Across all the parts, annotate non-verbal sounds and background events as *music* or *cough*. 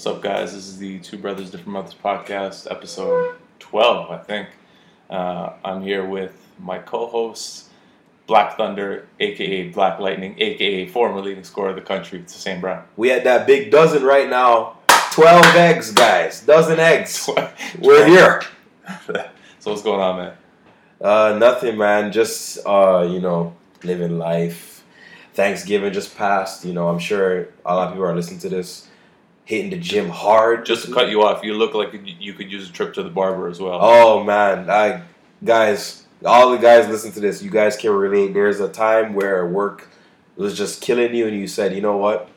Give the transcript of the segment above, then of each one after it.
What's up, guys? This is the Two Brothers Different Mothers podcast, episode 12, I think. Uh, I'm here with my co host, Black Thunder, aka Black Lightning, aka former leading scorer of the country. It's the same Brown. We at that big dozen right now. 12 eggs, guys. Dozen eggs. *laughs* We're here. *laughs* so, what's going on, man? Uh, nothing, man. Just, uh, you know, living life. Thanksgiving just passed. You know, I'm sure a lot of people are listening to this hitting the gym hard. Just to cut you off, you look like you could use a trip to the barber as well. Oh man, I guys, all the guys listen to this. You guys can relate. There's a time where work was just killing you, and you said, you know what?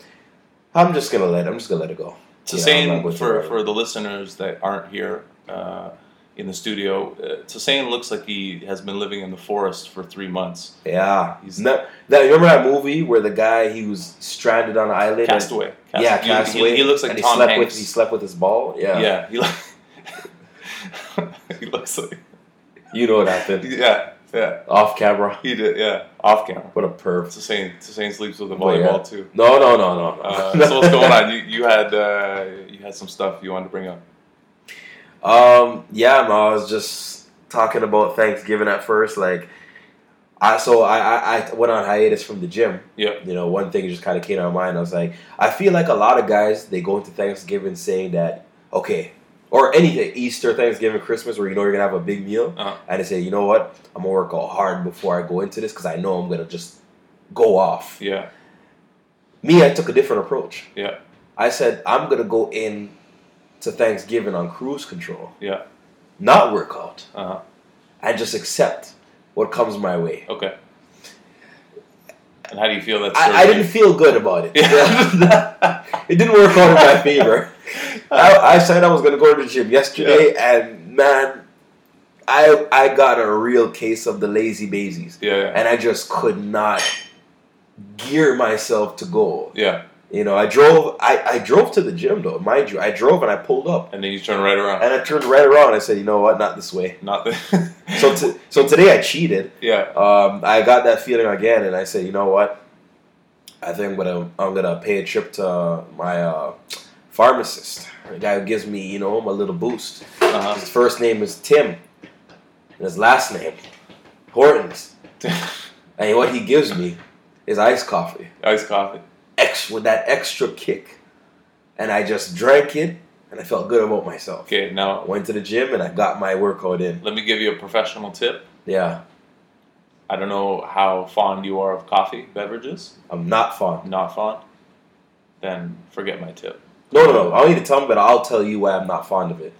I'm just gonna let. I'm just gonna let it go. It's the same for for the listeners that aren't here. Uh, in the studio. Uh, Tosain looks like he has been living in the forest for three months. Yeah, he's not. That you remember that movie where the guy he was stranded on an island. Castaway. And, Castaway. Yeah, Castaway. He, he, looks like and Tom he slept Hanks. With, he slept with his ball. Yeah. Yeah. He, *laughs* he looks like. You know what happened? *laughs* Yeah. Yeah. Off camera. He did. Yeah. Off camera. What a perv. Tosain. Tosain sleeps with a volleyball yeah. too. No, no, no, no, no. Uh, *laughs* so what's going on? You you had uh, you had some stuff you wanted to bring up. Um. Yeah. I was just talking about Thanksgiving at first. Like, I so I I, I went on hiatus from the gym. Yeah. You know, one thing just kind of came to my mind. I was like, I feel like a lot of guys they go into Thanksgiving saying that okay, or anything Easter, Thanksgiving, Christmas, where you know you're gonna have a big meal, uh-huh. and they say, you know what, I'm gonna work out hard before I go into this because I know I'm gonna just go off. Yeah. Me, I took a different approach. Yeah. I said I'm gonna go in to Thanksgiving on cruise control. Yeah. Not work out. Uh-huh. And just accept what comes my way. Okay. And how do you feel that? I, I, didn't feel good about it. Yeah. *laughs* it didn't work out in my favor. *laughs* I, I, said I was going to go to the gym yesterday, yeah. and man, I I got a real case of the lazy bazies. Yeah, yeah. And I just could not gear myself to go. Yeah. You know, I drove. I, I drove to the gym though, mind you. I drove and I pulled up, and then you turned right around. And I turned right around. I said, you know what? Not this way. Not this. *laughs* so t- so today I cheated. Yeah. Um, I got that feeling again, and I said, you know what? I think I'm gonna I'm gonna pay a trip to my uh, pharmacist, the guy who gives me you know my little boost. Uh-huh. His first name is Tim, and his last name Hortons. *laughs* and what he gives me is iced coffee. Iced coffee extra with that extra kick, and I just drank it, and I felt good about myself. Okay, now I went to the gym and I got my workout in. Let me give you a professional tip. Yeah. I don't know how fond you are of coffee beverages. I'm not fond. Not fond. Then forget my tip. No, no, no. I don't need to tell me, but I'll tell you why I'm not fond of it.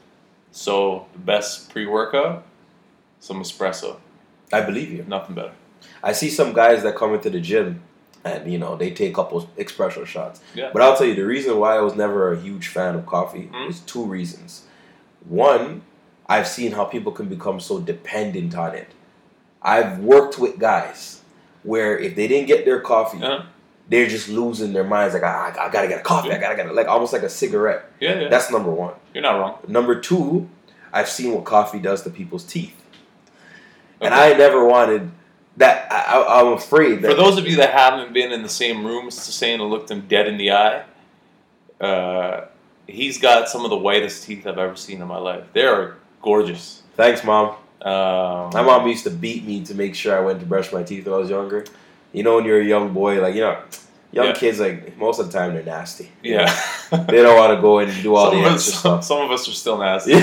So the best pre-workout, some espresso. I believe you. Nothing better. I see some guys that come into the gym and you know they take a couple espresso shots. Yeah. But I'll tell you the reason why I was never a huge fan of coffee Mm. is two reasons. One, I've seen how people can become so dependent on it. I've worked with guys where if they didn't get their coffee, Uh-huh. they're just losing their minds. Like I, I gotta get a coffee. I gotta get a, like almost like a cigarette. Yeah, yeah. That's number one. You're not wrong. Number two, I've seen what coffee does to people's teeth, and I never wanted that. I, I'm afraid that For those of you that haven't been in the same room as and looked him dead in the eye, uh, he's got some of the whitest teeth I've ever seen in my life. They are gorgeous. Thanks, mom. Um, My mom used to beat me to make sure I went to brush my teeth when I was younger. You know, when you're a young boy, like you know, young Yeah. kids, like most of the time they're nasty. Yeah. *laughs* They don't want to go and do all some, the extra us, stuff. some of us are still nasty. *laughs*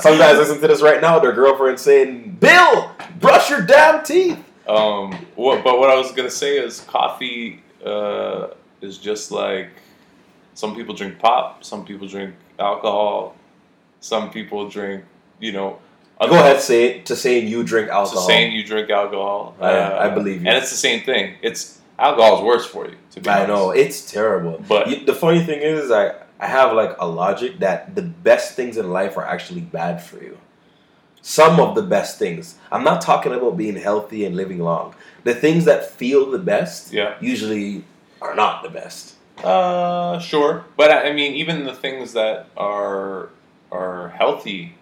Some guys listen to this right now. Their girlfriend saying, "Bill, brush your damn teeth." Um, what, but what I was gonna say is coffee uh, is just like some people drink pop, some people drink alcohol, some people drink, you know. Go ahead, say it to saying you drink alcohol. the same you drink alcohol. Uh, I- I believe you. and it's the same thing. It's alcohol is worse for you. To be I honest. know it's terrible. But- You- the funny thing is, I I have like a logic that the best things in life are actually bad for you. Some of the best things. I'm not talking about being healthy and living long. The things that feel the best Yeah. usually are not the best. Uh, sure, but I I mean, even the things that are are healthy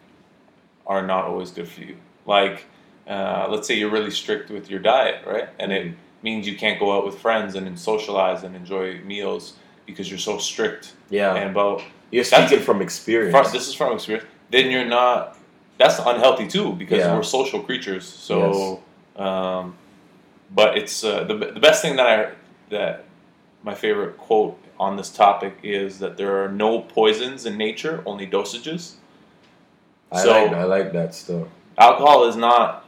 are not always good for you. Like, uh, let's say you're really strict with your diet, right? And it means you can't go out with friends and socialize and enjoy meals because you're so strict Yeah, and about you're that's- speaking from experience. From- this is from experience. Then you're not. That's unhealthy too because Yeah. we're social creatures. So, um, but it's uh, the the best thing that I that my favorite quote on this topic is that there are no poisons in nature, only dosages. I so- like I like that stuff. Alcohol is not.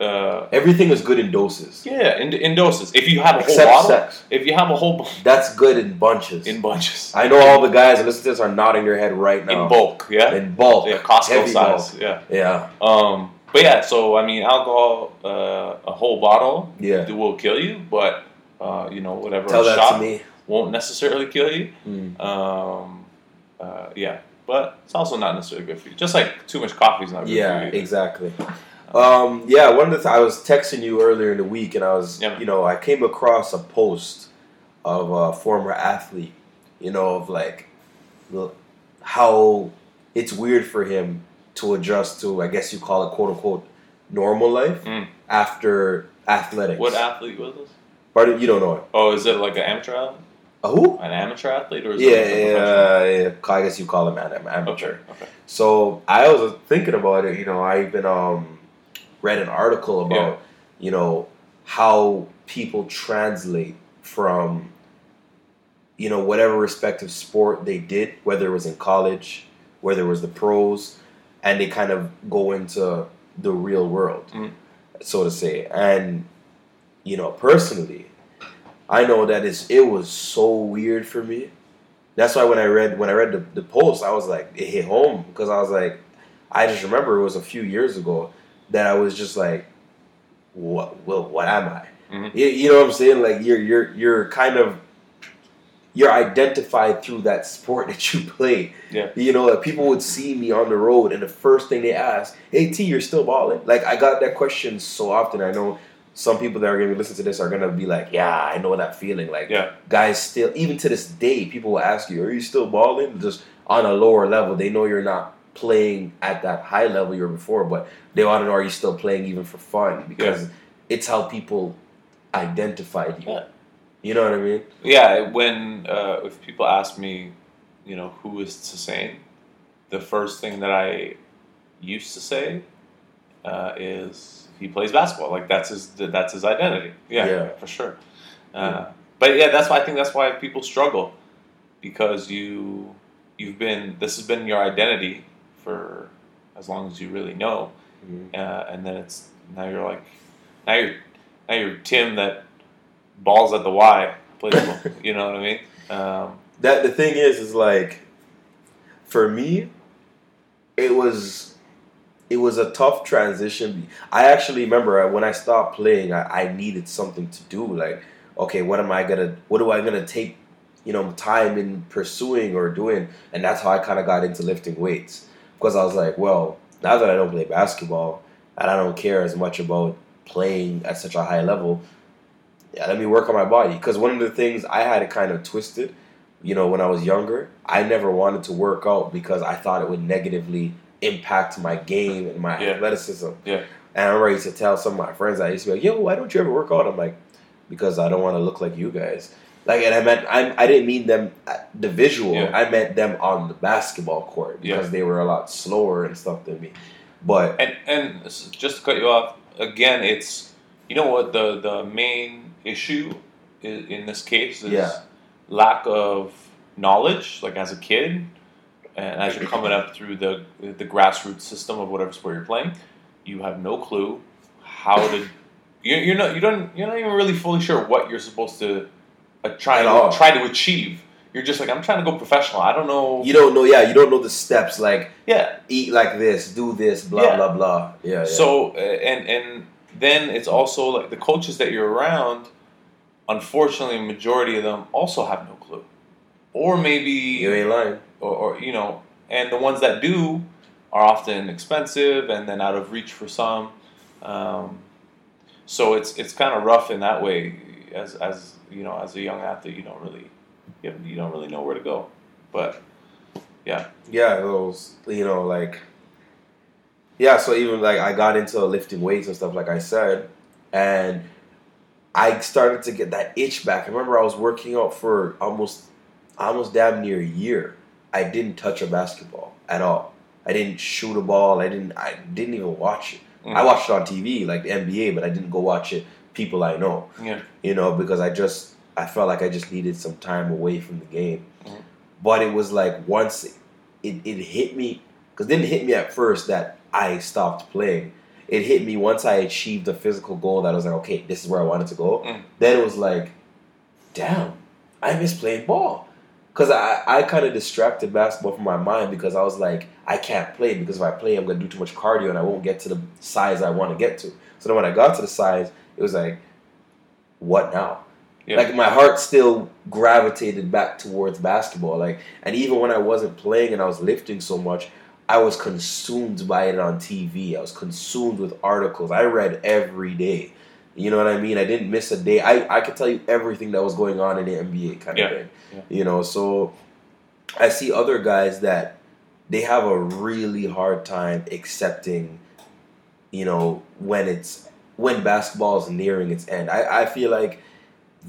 Uh, Everything is good in doses, yeah, in, in doses. If you have a whole bottle, sex. if you have a whole That's good in bunches. in bunches, I know all the guys that listen to this are nodding their head right now. in bulk, yeah, In bulk. yeah, Costco size, bulk. yeah. Yeah. Um, but yeah, so I mean, alcohol, uh, a whole bottle, Yeah. it will kill you, but uh, you know, whatever Tell a that shot to me. won't necessarily kill you. Mm. Um, uh, yeah, but it's also not necessarily good for you. Just like too much coffee is not good Yeah, for you. Yeah, exactly. Um, yeah, one of the th- I was texting you earlier in the week, and I was, Yeah. you know, I came across a post of a former athlete, you know, of like the, how it's weird for him to adjust to, I guess you call it quote unquote normal life Mm. after athletics. What athlete was this? Pardon, you don't know it. Oh, is it like an amateur, athlete? A who? an amateur athlete, or is Yeah, it like a yeah, yeah. I guess you call him an amateur. Okay, okay. So I was thinking about it. You know, I even um, read an article about you know how people translate from you know whatever respective sport they did, whether it was in college, whether it was the pros, and they kind of go into the real world, Mm. so to say. And you know, personally, I know that it's it was so weird for me. That's why when I read when I read the, the post, I was like, it hit home because I was like, I just remember it was a few years ago that I was just like, what? Well, what am I? Mhm. You, you know what I'm saying? Like you're you're you're kind of you're identified through that sport *laughs* that you play. Yeah. You know, like people would see me on the road, and the first thing they ask, "Hey T, you're still balling?" Like I got that question so often. I know some people that are going to listen to this are going to be like, "Yeah, I know that feeling." Like Yeah. guys still, even to this day, people will ask you, "Are you still balling?" Just on a lower level, they know you're not playing at that high level you were before, but they want to know are you still playing even for fun because it's how people identified you. Yeah. You know what I mean? Yeah, when uh, if people ask me, you know, who is Sassane, the first thing that I used to say uh, is he plays basketball. Like that's his that's his identity. Yeah, Yeah. for sure. Uh, But yeah, that's why I think that's why people struggle because you you've been this has been your identity for as long as you really know, Mhm. uh, and then it's now you're like now you're now you're Tim that balls at the Y plays *laughs* ball. you know what I mean? Um, That the thing is, is like, for me, it was, it was a tough transition. I actually remember when I stopped playing, I, I needed something to do. Like, okay, what am I gonna, what do I gonna take, you know, time in pursuing or doing? And that's how I kind of got into lifting weights because I was like, well, now that I don't play basketball and I don't care as much about playing at such a high level, yeah, let me work on my body. Because one of the things I had it kind of twisted, you know, when I was younger, I never wanted to work out because I thought it would negatively impact my game and my Yeah. athleticism. Yeah. And I'm ready to tell some of my friends, I used to be like, yo, why don't you ever work out? I'm like, because I don't want to look like you guys. Like, and I meant, I, I didn't mean them, uh, the visual, Yeah. I meant them on the basketball court because Yeah. they were a lot slower and stuff than me. But, and and just to cut you off again, it's you know what the the main issue in, in this case is Yeah. lack of knowledge. Like as a kid, and as you're coming up through the the grassroots system of whatever sport you're playing, you have no clue how to. You're, you're not you don't you're not even really fully sure what you're supposed to uh, try At all. to try to achieve. You're just like I'm trying to go professional. I don't know. you don't know, yeah, you don't know the steps, like, yeah, eat like this, do this, blah, Yeah. blah, blah. Yeah, yeah. So uh, and and then it's also like the coaches that you're around. Unfortunately, a majority of them also have no clue, or maybe you ain't lying. or, or you know, and the ones that do are often expensive and then out of reach for some. Um, so it's it's kind of rough in that way. As as you know, as a young athlete, you don't really you, you don't really know where to go. But yeah, Yeah, those you know like yeah. So even like I got into lifting weights and stuff, like I said, and I started to get that itch back. I remember I was working out for almost almost damn near a year. I didn't touch a basketball at all. I didn't shoot a ball. I didn't. I didn't even watch it. Mm. I watched it on TV, like the NBA, but I didn't go watch it. People I know, Yeah. you know, because I just I felt like I just needed some time away from the game. Mhm. But it was like once it, it hit me, because it didn't hit me at first that I stopped playing. It hit me once I achieved a physical goal that I was like, okay, this is where I wanted to go. Mm. Then it was like, damn, I miss playing ball. Because I, I kind of distracted basketball from my mind because I was like, I can't play because if I play, I'm going to do too much cardio and I won't get to the size I want to get to. So then when I got to the size, it was like, what now? Yeah. Like my heart still gravitated back towards basketball. Like, and even when I wasn't playing and I was lifting so much, I was consumed by it on TV. I was consumed with articles. I read every day. You know what I mean? I didn't miss a day. I, I could tell you everything that was going on in the NBA kind Yeah, of thing. yeah. You know, so I see other guys that they have a really hard time accepting, you know, when it's when basketball is nearing its end. I, I feel like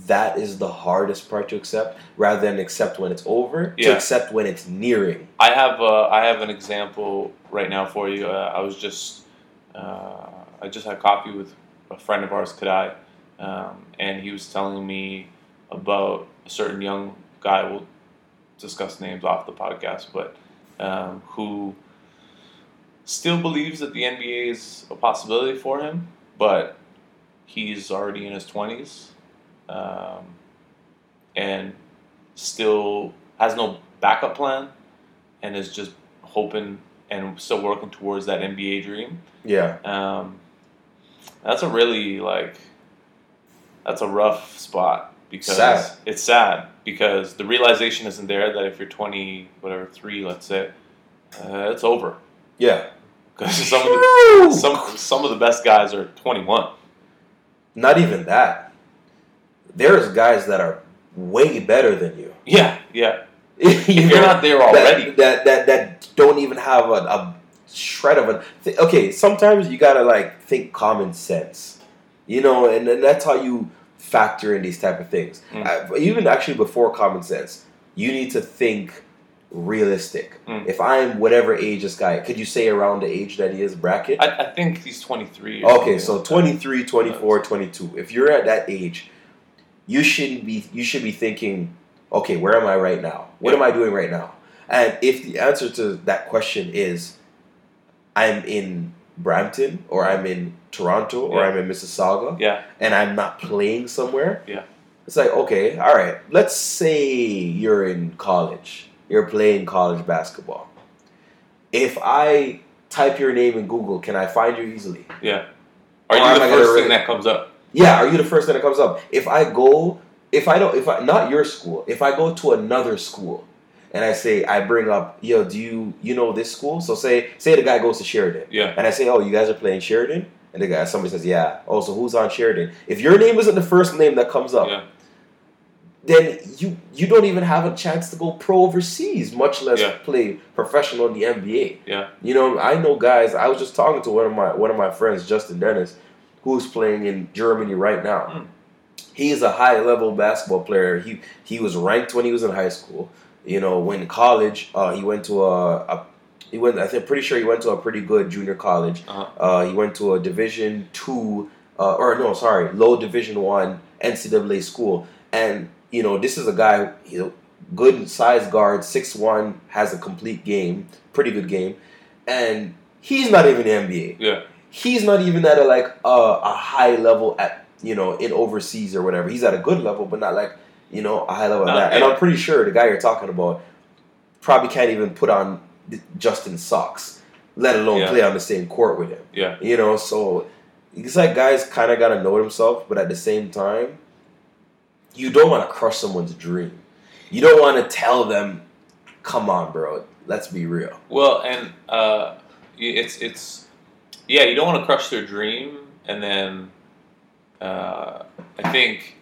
that is the hardest part to accept rather than accept when it's over to accept when it's nearing. I have uh, I have an example right now for you. Uh, I was just uh, I just had coffee with a friend of ours, Kadai, um, and he was telling me about a certain young guy. We'll discuss names off the podcast, but um, who still believes that the NBA is a possibility for him, but he's already in his twenties, um, and still has no backup plan and is just hoping and still working towards that NBA dream. Yeah. Um, that's a really like that's a rough spot because Sad. it's sad because the realization isn't there that if you're 20 whatever three let's say uh, it's over Yeah. Because *laughs* some of the, some some of the best guys are 21 Not even that. There's guys that are way better than you. *laughs* yeah yeah *laughs* if you're not there already. that, that that that don't even have a, a shred of a. Th- okay, sometimes you gotta like think common sense, you know, and, and that's how you factor in these type of things. Mm. Uh, even actually before common sense, you need to think realistic. Mm. If I'm whatever age this guy, could you say around the age that he is bracket? I, I think he's 23 Okay, so something like that. 23, 24, 22. If you're at that age, you shouldn't be you should be thinking, okay, where am I right now? What Yeah. am I doing right now? And if the answer to that question is I'm in Brampton or I'm in Toronto or Yeah. I'm in Mississauga yeah and I'm not playing somewhere, Yeah. it's like, okay, all right, let's say you're in college. You're playing college basketball. If I type your name in Google, can I find you easily? yeah are Or you the first thing that comes up Yeah, are you the first thing that comes up? If I go, if I don't, if I not your school, if I go to another school, and I say I bring up, yo, do you you know this school? So say say the guy goes to Sheridan, yeah and I say, oh, you guys are playing Sheridan, and the guy somebody says, yeah. Oh, so who's on Sheridan? If your name isn't the first name that comes up, yeah then you you don't even have a chance to go pro overseas, much less Yeah. play professional in the NBA. yeah You know, I know guys. I was just talking to one of my one of my friends, Justin Dennis, who's playing in Germany right now. Hmm. He is a high level basketball player. He he was ranked when he was in high school. You know, when college, uh, he went to a, a he went. I think pretty sure he went to a pretty good junior college. Uh-huh. Uh, he went to a Division two, uh, or no, sorry, low Division one NCAA school. And you know, this is a guy. He's a good size guard, six one, has a complete game, pretty good game, and he's not even NBA. yeah He's not even at a like uh, a high level at you know in overseas or whatever. He's at a good level, but not like you know a high level at that. And. I'm pretty sure the guy you're talking about probably can't even put on Justin socks, let alone Yeah. play on the same court with him. yeah You know, so it's like guys kind of got to know themselves, but at the same time, you don't want to crush someone's dream. You don't want to tell them, "Come on, bro, let's be real." Well, and uh, it's it's yeah, you don't want to crush their dream, and then uh, I think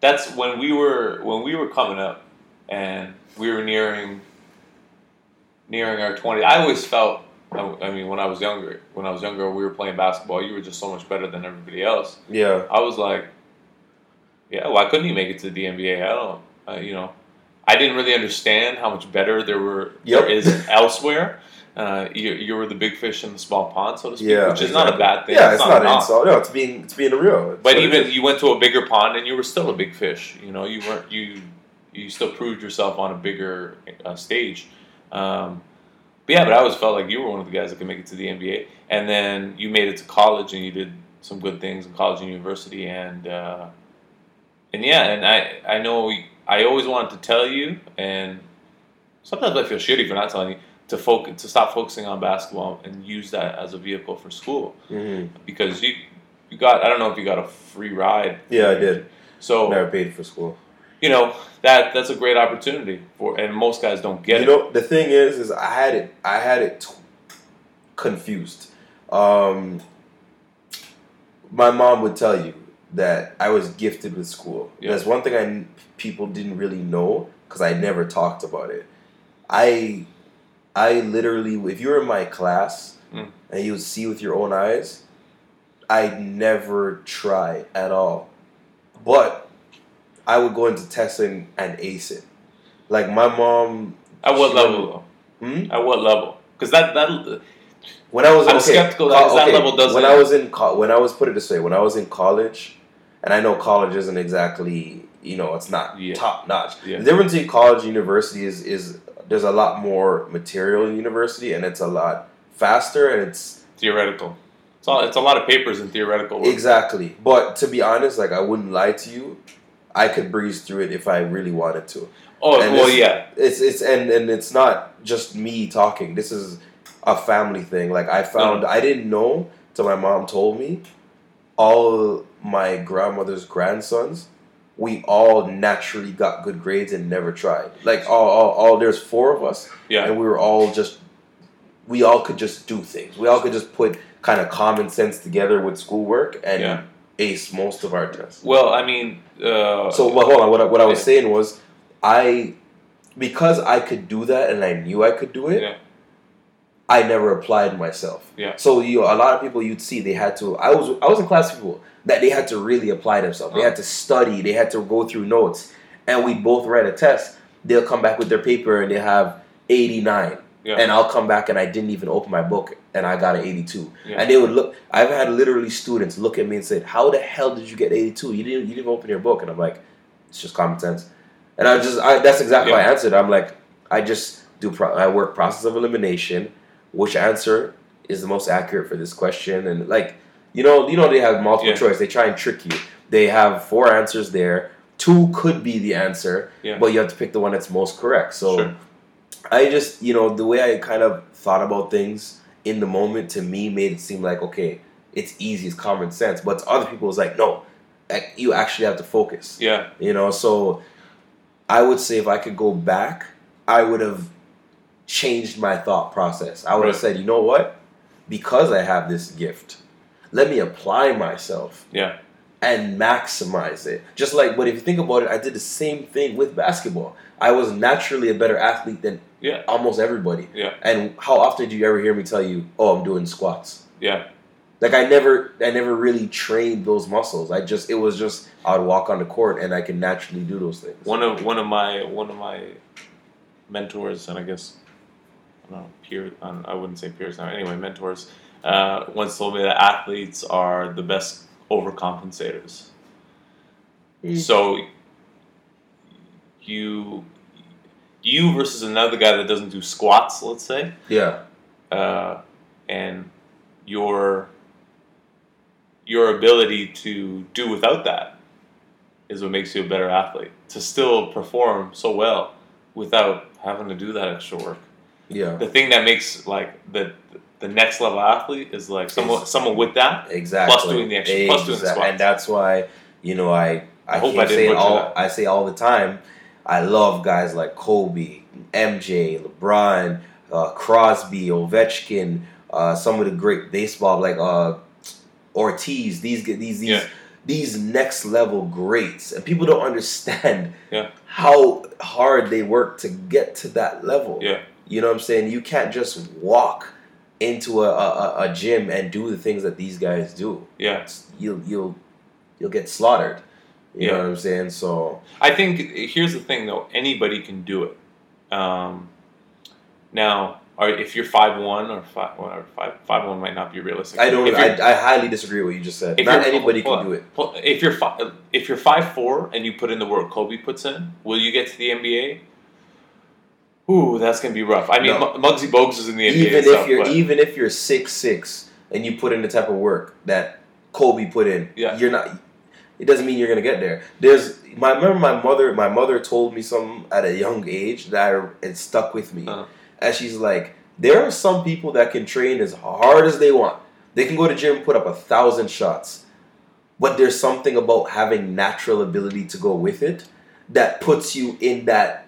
that's when we were when we were coming up, and we were nearing nearing our twenty. I always felt I mean, when I was younger, when I was younger, we were playing basketball. You were just so much better than everybody else. Yeah. I was like, yeah, why couldn't you make it to the NBA? I don't, uh, you know, I didn't really understand how much better there were Yep. there is elsewhere. Uh, you, you were the big fish in the small pond, so to speak, Yeah, which is not a bad thing. Yeah, it's, not, a an insult. No, it's being it's being real. It's But even you went to a bigger pond and you were still a big fish. You know, you weren't you you still proved yourself on a bigger uh, stage. Um, but yeah, but I always felt like you were one of the guys that could make it to the NBA. And then you made it to college and you did some good things in college and university. And uh, and yeah, and I I know I always wanted to tell you, and sometimes I feel shitty for not telling you to focus to stop focusing on basketball and use that as a vehicle for school Mhm. because you you got I don't know if you got a free ride. Yeah, I did. So Never paid for school. you know that that's a great opportunity for, and most guys don't get you it. know, the thing is, is I had it. I had it t- confused. Um, my mom would tell you that I was gifted with school. Yeah. That's one thing I people didn't really know because I never talked about it. I, I literally, if you were in my class Mm. and you would see with your own eyes, I never tried at all. But I would go into testing and ace it. Like my mom. At what level Hmm? At what level? Because that that When I was I'm okay, skeptical co- that that level doesn't- When I was in co- when I was put it this way, when I was in college, and I know college isn't exactly you know it's not Yeah. top notch. Yeah. The difference between college and university is is there's a lot more material in university, and it's a lot faster, and it's theoretical. It's all it's a lot of papers and theoretical work. exactly. But to be honest, like I wouldn't lie to you, I could breeze through it if I really wanted to. Oh And well, this- yeah, It's it's and and it's not just me talking. This is a family thing. Like I found, uh-huh. I didn't know till my mom told me. All my grandmother's grandsons, we all naturally got good grades and never tried. Like all, all, all there's four of us, yeah. and we were all just, we all could just do things. We all could just put kind of common sense together with schoolwork and Yeah. ace most of our tests. Well, I mean, uh, So well, hold on. What I, what I was Yeah. saying was, I because I could do that and I knew I could do it. Yeah. I never applied myself. Yeah. So you know, a lot of people you'd see they had to. I was I was in class with people that they had to really apply themselves. They Uh-huh. had to study. They had to go through notes, and we both write a test. They'll come back with their paper and they have eighty nine. Yeah. And I'll come back and I didn't even open my book and I got an 82. Yeah. And they would look. I've had literally students look at me and say, "How the hell did you get 82? You didn't. You didn't open your book." And I'm like, "It's just common sense." And I just, I, that's exactly how I answered. I'm like, I just do. Pro- I work process of elimination. Which answer is the most accurate for this question? And like, you know, you know, they have multiple Yeah. choice. They try and trick you. They have four answers there. Two could be the answer, Yeah. but you have to pick the one that's most correct. So. Sure. I just, you know, the way I kind of thought about things in the moment to me made it seem like, okay, it's easy, it's common sense. But to other people, it's like, no, you actually have to focus. yeah, You know, so I would say if I could go back, I would have changed my thought process. I would have Right. said, you know what? Because I have this gift, let me apply myself yeah, and maximize it. Just like, but if you think about it, I did the same thing with basketball. I was naturally a better athlete than yeah, almost everybody. Yeah. And how often do you ever hear me tell you, "Oh, I'm doing squats"? yeah. Like I never, I never really trained those muscles. I just, it was just I would walk on the court and I can naturally do those things. One of one of my one of my mentors, and I guess know, peer. um, I wouldn't say peers now. Anyway, mentors uh, once told me that athletes are the best overcompensators. Mm. So you you versus another guy that doesn't do squats, let's say, Yeah, uh, and your your ability to do without that is what makes you a better athlete. To still perform so well without having to do that extra work. Yeah, The thing that makes like the the next level athlete is like someone someone with that. exactly. plus doing the extra- plus doing the squats. and that's why you know I I, I hope I say it all. that. I say all the time. I love guys like Kobe, MJ, LeBron, uh, Crosby, Ovechkin, uh, some of the great baseball like uh, Ortiz. These these these Yeah. these next level greats, and people don't *laughs* understand Yeah. how hard they work to get to that level. Yeah. You know what I'm saying? You can't just walk into a, a, a gym and do the things that these guys do. Yeah. You'll you'll you'll get slaughtered. You Yeah. know what I'm saying? So I think here's the thing though, anybody can do it. Um, now, are, if you're five one or five whatever five five one might not be realistic. I don't. I, I highly disagree with what you just said. Not anybody can do it. If you're fi- if you're five four and you put in the work Kobe puts in, will you get to the NBA? Ooh, that's gonna be rough. I mean, No. Mu- Muggsy Bogues is in the NBA. Even if you're but- even if you're six six and you put in the type of work that Kobe put in, Yeah. you're not. It doesn't mean you're gonna get there. There's. My remember my mother. My mother told me something at a young age that I, it stuck with me. Uh-huh. And she's like, there are some people that can train as hard as they want. They can go to gym, put up a thousand shots, but there's something about having natural ability to go with it that puts you in that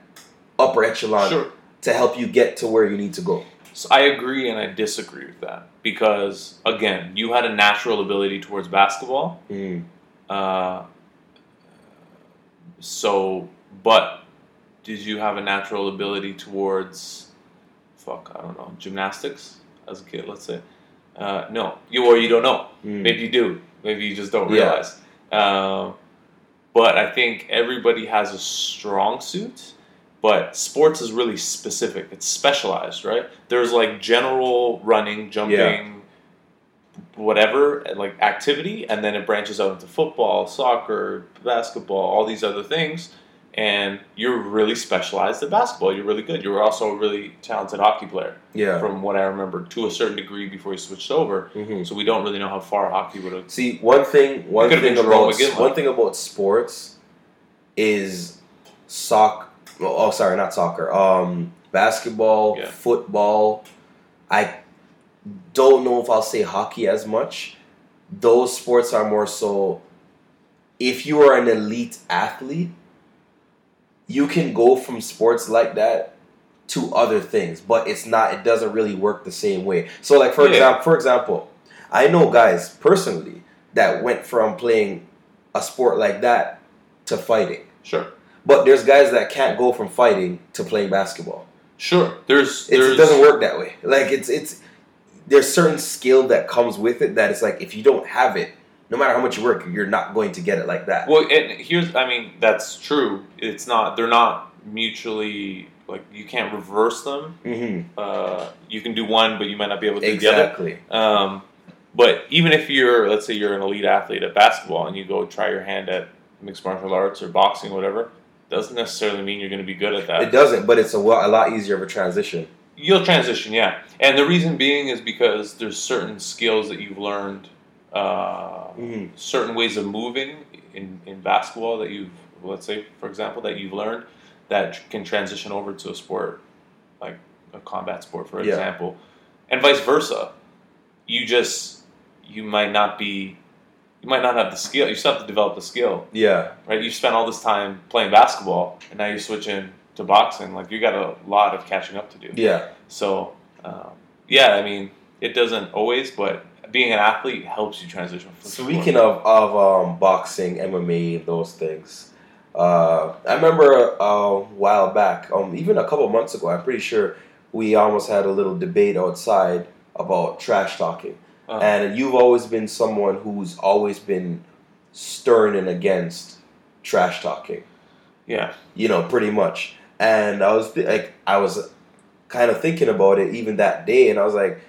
upper echelon sure. to help you get to where you need to go. So I agree and I disagree with that because again, you had a natural ability towards basketball. Mm. Uh, so, but did you have a natural ability towards, fuck, I don't know, gymnastics as a kid? Let's say, uh, no, you or you don't know. Mm. Maybe you do. Maybe you just don't Yeah. realize. Um, but I think everybody has a strong suit. But sports is really specific. It's specialized, right? There's like general running, jumping, whatever, like activity, and then it branches out into football, soccer, basketball, all these other things. And you're really specialized at basketball. You're really good. You were also a really talented hockey player, Yeah. from what I remember, to a certain degree before you switched over. Mhm. So we don't really know how far hockey would have. See, one thing, one thing about one thing about sports is Oh, sorry, not soccer. Um, basketball, Yeah. football. I don't know if I'll say hockey as much. Those sports are more so. If you are an elite athlete, you can go from sports like that to other things, but it's not. It doesn't really work the same way. So, like for Yeah. example, for example, I know guys personally that went from playing a sport like that to fighting. Sure, But there's guys that can't go from fighting to playing basketball. sure. There's, there's it doesn't work that way. Like it's it's there's certain skill that comes with it that it's like if you don't have it, no matter how much you work, you're not going to get it like that. Well, and here's, I mean, that's true. It's not, they're not mutually, like, you can't reverse them. hmm Uh, you can do one, but you might not be able to do the other. Exactly. Um, but even if you're, let's say you're an elite athlete at basketball and you go try your hand at mixed martial arts or boxing, or whatever, doesn't necessarily mean you're going to be good at that. It doesn't, but it's a, wa- a lot easier of a transition. You'll transition, yeah. And the reason being is because there's certain skills that you've learned, uh, hmm certain ways of moving in, in basketball that you've, let's say, for example, that you've learned that can transition over to a sport, like a combat sport, for Yeah. example, and vice versa. You just, you might not be, you might not have the skill. You still have to develop the skill, Yeah. right? You spent all this time playing basketball, and now you're switching to boxing. Like you got a lot of catching up to do. Yeah. So, um, yeah, I mean, it doesn't always, but being an athlete helps you transition. Sure. Speaking of of um, boxing, MMA, those things, uh, I remember a while back, um, even a couple months ago, I'm pretty sure we almost had a little debate outside about trash talking. Uh, And you've always been someone who's always been stern and against trash talking. yeah, you know, pretty much. And I was th- like, I was kind of thinking about it even that day, and I was like,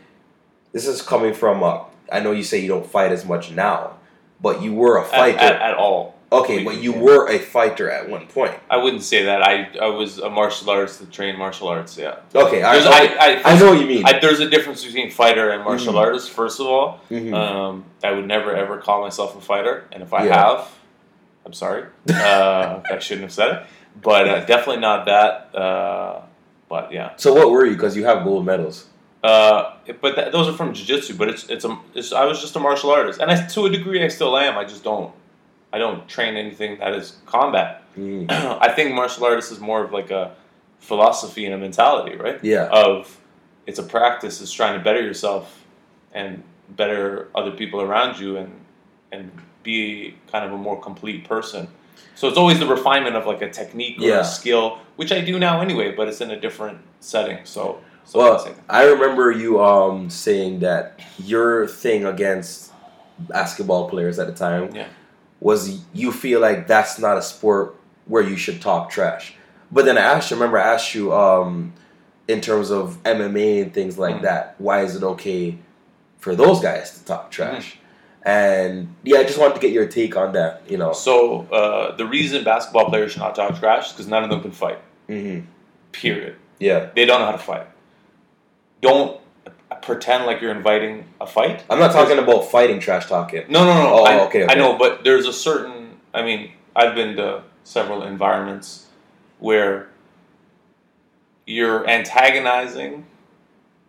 this is coming from. Uh, I know you say you don't fight as much now, but you were a at, fighter. at, at all. Okay, but you were a fighter at one point. I wouldn't say that. I I was a martial arts to train martial arts. Yeah, Okay, I. I, I, I know what you mean. I, there's a difference between fighter and martial Mhm. artist. First of all, Mhm. um, I would never ever call myself a fighter, and if I Yeah. have, I'm sorry. *laughs* Uh, I shouldn't have said it, but uh, definitely not that. Uh, but yeah. so what were you? Because you have gold medals. Uh, but th- those are from jiu-jitsu. But it's it's a it's, I was just a martial artist, and I, to a degree I still am. I just don't I don't train anything that is combat. Mm. *clears throat* I think martial artist is more of like a philosophy and a mentality, right? Yeah, Of it's a practice. It's trying to better yourself and better other people around you, and and be kind of a more complete person. So it's always the refinement of like a technique or Yeah. a skill, which I do now anyway, but it's in a different setting. So So Well. I remember you um saying that your thing against basketball players at the time Yeah. Was you feel like that's not a sport where you should talk trash. But then I asked you, remember I asked you um in terms of MMA and things like Mhm. that, why is it okay for those guys to talk trash? Mm-hmm. And yeah, I just wanted to get your take on that, you know. So uh, the reason basketball players should not talk trash is because none of them can fight. hmm Period. Yeah. They don't know how to fight. Don't pretend like you're inviting a fight. I'm not talking about fighting trash talking. No, no, no. Oh, I, okay, I know, but there's a certain. I mean, I've been to several environments where you're antagonizing.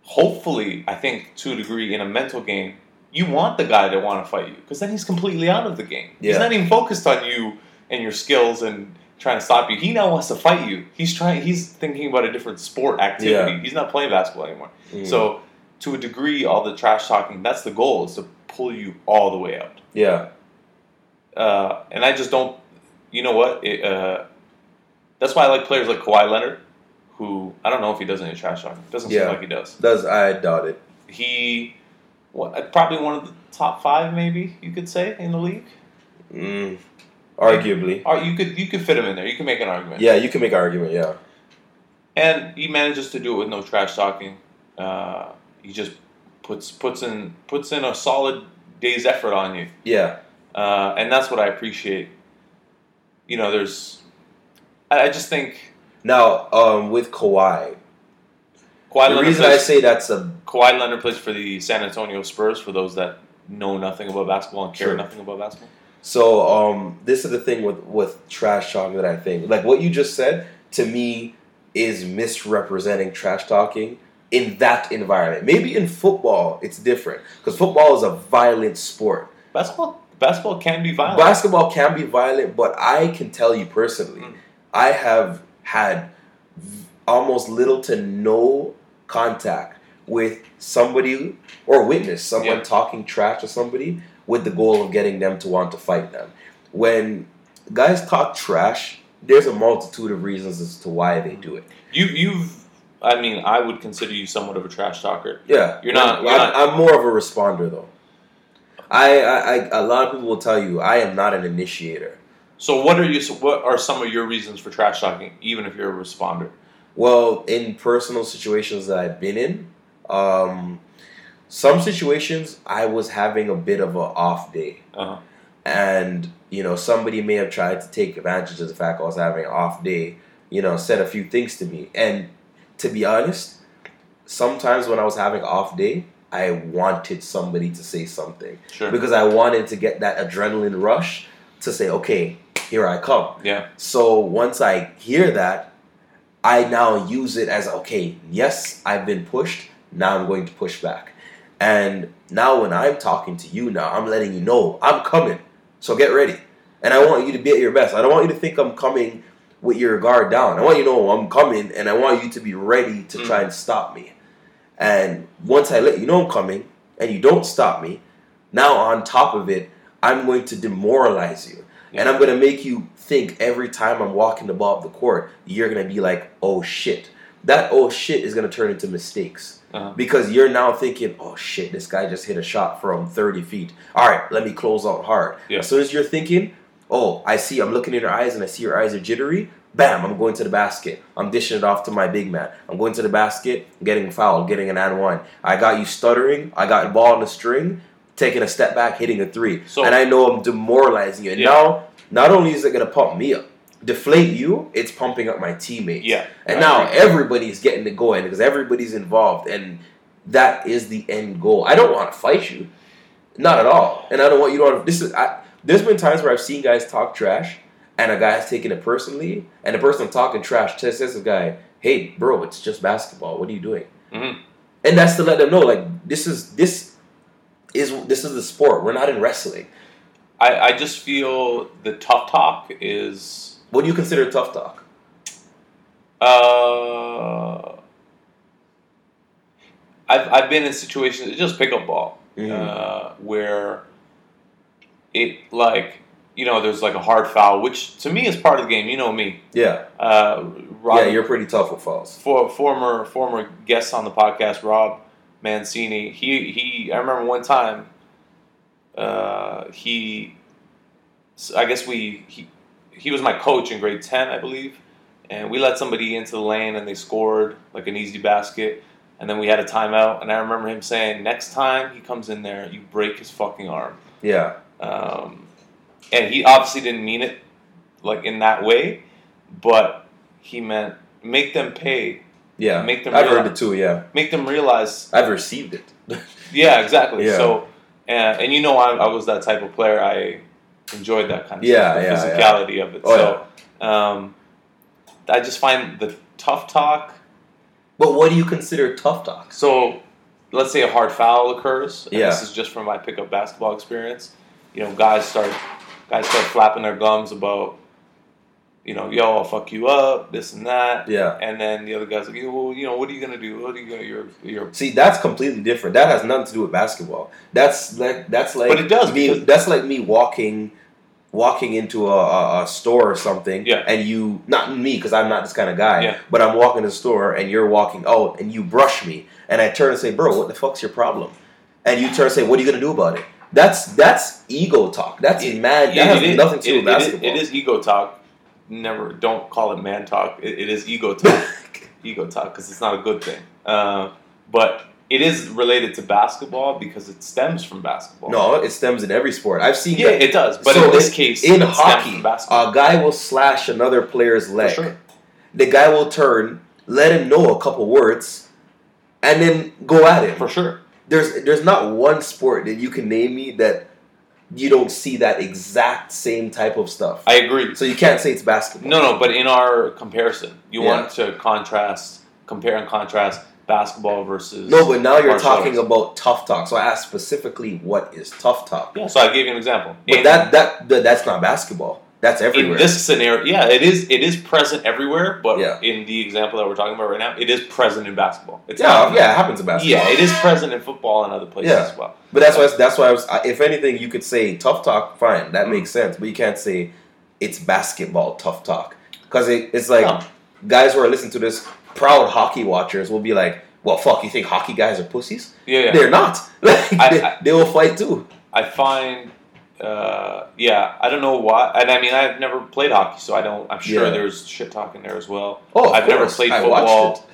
Hopefully, I think to a degree in a mental game, you want the guy to want to fight you because then he's completely out of the game. He's not even focused on you and your skills and trying to stop you. He now wants to fight you. He's trying. He's thinking about a different sport activity. Yeah. He's not playing basketball anymore. Mhm. So, to a degree, all the trash talking, that's the goal, is to pull you all the way out. yeah. Uh, and I just don't, you know what? It, uh, that's why I like players like Kawhi Leonard, who, I don't know if he does any trash talking. Doesn't Yeah. seem like he does. Does I doubt it. He, what, probably one of the top five, maybe, you could say, in the league. Mm, arguably. Or you could you could fit him in there. You can make an argument. Yeah, you can make an argument, yeah. And he manages to do it with no trash talking. Uh, he just puts puts in puts in a solid day's effort on you. Yeah. uh, and that's what I appreciate. You know, there's, I, I just think Now, um, with Kawhi, Kawhi the Leonard, reason I say that's a Kawhi Leonard plays for the San Antonio Spurs. For those that know nothing about basketball and care Sure. nothing about basketball, so um, this is the thing with with trash talking that I think like what you just said to me is misrepresenting trash talking in that environment. Maybe in football it's different because football is a violent sport. basketball basketball can be violent. Basketball can be violent, but I can tell you personally, Mm. I have had almost little to no contact with somebody or witness someone Yeah. talking trash to somebody with the goal of getting them to want to fight them. When guys talk trash, there's a multitude of reasons as to why they do it. you you've, I mean, I would consider you somewhat of a trash talker. Yeah, You're not- I'm, you're not- I'm more of a responder though. I, I, I, a lot of people will tell you I am not an initiator. So what are you? so What are some of your reasons for trash talking, even if you're a responder? Well, in personal situations that I've been in, um, some situations I was having a bit of a off day, Uh-huh. and you know somebody may have tried to take advantage of the fact I was having an off day. You know, said a few things to me, and to be honest, sometimes when I was having off day, I wanted somebody to say something Sure. because I wanted to get that adrenaline rush to say, okay, here I come. Yeah. So once I hear that, I now use it as okay, yes, I've been pushed. Now I'm going to push back. And now when I'm talking to you now, I'm letting you know I'm coming. So get ready. And I want you to be at your best. I don't want you to think I'm coming with your guard down. I want you to know I'm coming and I want you to be ready to try and stop me. And once I let you know I'm coming and you don't stop me, now on top of it, I'm going to demoralize you. And I'm going to make you think every time I'm walking the ball up the court, you're going to be like, oh shit. That oh shit is going to turn into mistakes. Uh-huh. Because you're now thinking, oh shit, this guy just hit a shot from 30 feet. All right, let me close out hard. Yeah. As soon as you're thinking, oh, I see, I'm looking in your eyes and I see your eyes are jittery, bam, I'm going to the basket. I'm dishing it off to my big man. I'm going to the basket, getting fouled, getting an and one. I got you stuttering, I got the ball on the string, taking a step back, hitting a three. So- and I know I'm demoralizing you. And Yeah. now, not only is it going to pump me up, deflate you, it's pumping up my teammates. Yeah. And now agree. everybody's getting it going because everybody's involved, and that is the end goal. I don't want to fight you, not at all, and I don't want you to. to- This is. I, there's been times where I've seen guys talk trash, and a guy guy's taking it personally, and the person talking trash says to the guy, "Hey, bro, it's just basketball. What are you doing?" Mhm. And that's to let them know, like this is this is this is the sport. We're not in wrestling. I, I just feel the tough talk is What do you consider tough talk? uh I've I've been in situations it's just pickup ball Mhm. uh, where it like you know, there's like a hard foul, which to me is part of the game. You know me. Yeah, Uh, Rob, yeah, you're pretty tough with fouls. for former former guest on the podcast, Rob Mancini. He he. I remember one time. Uh, he, I guess we he he was my coach in grade ten, I believe, and we let somebody into the lane and they scored like an easy basket, and then we had a timeout. And I remember him saying, "Next time he comes in there, you break his fucking arm." Yeah, Um, and he obviously didn't mean it like in that way, but he meant make them pay, yeah. Make them I've heard realize- it too. Yeah, make them realize. I've received it. *laughs* Yeah, exactly. Yeah. So, and, and you know, I, I was that type of player. I enjoyed that kind of Yeah, stuff, the yeah, yeah. physicality of it. Oh, so, um, I just find the tough talk. But what do you consider tough talk? So, let's say a hard foul occurs. Yeah. This is just from my pickup basketball experience. You know, guys start guys start flapping their gums about, you know, yo, I'll fuck you up, this and that. Yeah. And then the other guys like, well, you know, what are you gonna do? What are you gonna? You're, you're. See, that's completely different. That has nothing to do with basketball. That's like that's like But it does, Me, that's like me walking, walking into a, a, store or something. Yeah. And you, not me, because I'm not this kind of guy. Yeah. But I'm walking to the store, and you're walking out, and you brush me, and I turn and say, "Bro, what the fuck's your problem?" And you turn and say, "What are you gonna do about it?" That's that's ego talk. That's It- man. That Yeah, has it nothing to do with it basketball. it is ego talk. Never, don't call it man talk. It, it is ego talk. *laughs* ego talk because it's not a good thing. Uh, but it is related to basketball because it stems from basketball. no, it stems in every sport. I've seen yeah, that- it does. But So in this case, in it hockey, a guy will slash another player's leg. sure. The guy will turn, let him know a couple words, and then go at him. For sure. There's there's not one sport that you can name me that you don't see that exact same type of stuff. I agree. so you can't say it's basketball. No, no, but in our comparison, you Yeah. want to contrast, compare and contrast basketball versus. No, but now you're talking arts. about tough talk. So I asked specifically what is tough talk. Yeah, so I gave you an example. But In- that, that that that's not basketball. That's everywhere. in this scenario, yeah, it is. It is present everywhere, but Yeah. in the example that we're talking about right now, it is present in basketball. It's yeah, not, yeah, it happens in basketball. yeah, it is present in football and other places Yeah. as well. But that's why that's why I was. If anything, you could say tough talk. Fine, that Mm. makes sense. But you can't say it's basketball tough talk because it, it's like No. guys who are listening to this, proud hockey watchers will be like, "Well, fuck, you think hockey guys are pussies? Yeah, yeah. They're not. Like, *laughs* I- they, I- they will fight too." I find, uh, yeah, I don't know why, and I mean, I've never played hockey, so I don't. I'm sure Yeah. there's shit talking there as well. Oh, I've never played football.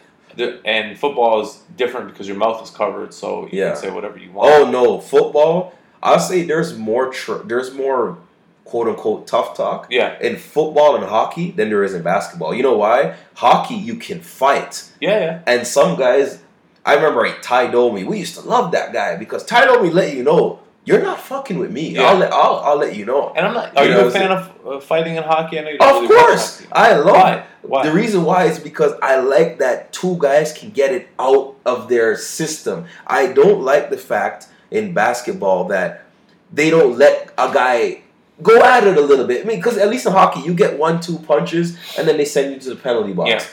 and football is different because your mouth is covered, so you Yeah. can say whatever you want. Oh no, football. I'll say there's more. Tr- there's more quote unquote tough talk Yeah, in football and hockey than there is in basketball. You know why? Hockey, you can fight. yeah, yeah. And some guys, I remember like Ty Domi. We used to love that guy because Ty Domi let you know you're not fucking with me. Yeah. I'll let I'll, I'll let you know. And I'm not. Are You you, know, a fan of uh, fighting in hockey? I know you Of really course. I love Why? it. Why? The reason why is because I like that two guys can get it out of their system. I don't like the fact in basketball that they don't let a guy go at it a little bit. I mean, because at least in hockey, you get one, two punches, and then they send you to the penalty box. Yeah.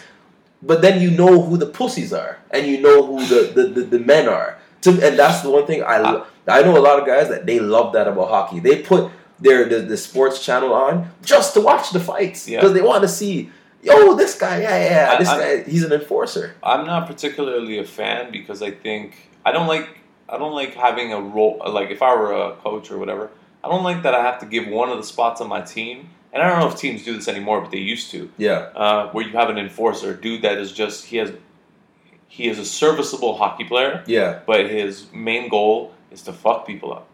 But then you know who the pussies are, and you know who the, the, the, the men are. To, and that's the one thing I lo- I know a lot of guys that they love that about hockey. They put their the, the sports channel on just to watch the fights Yeah. because they want to see. Yo, this guy, yeah, yeah, I- this I- guy, he's an enforcer. I'm not particularly a fan because I think I don't like I don't like having a role like if I were a coach or whatever. I don't like that I have to give one of the spots on my team, and I don't know if teams do this anymore, but they used to, Yeah, uh, where you have an enforcer, dude that is just he has he is a serviceable hockey player, yeah. but his main goal is to fuck people up.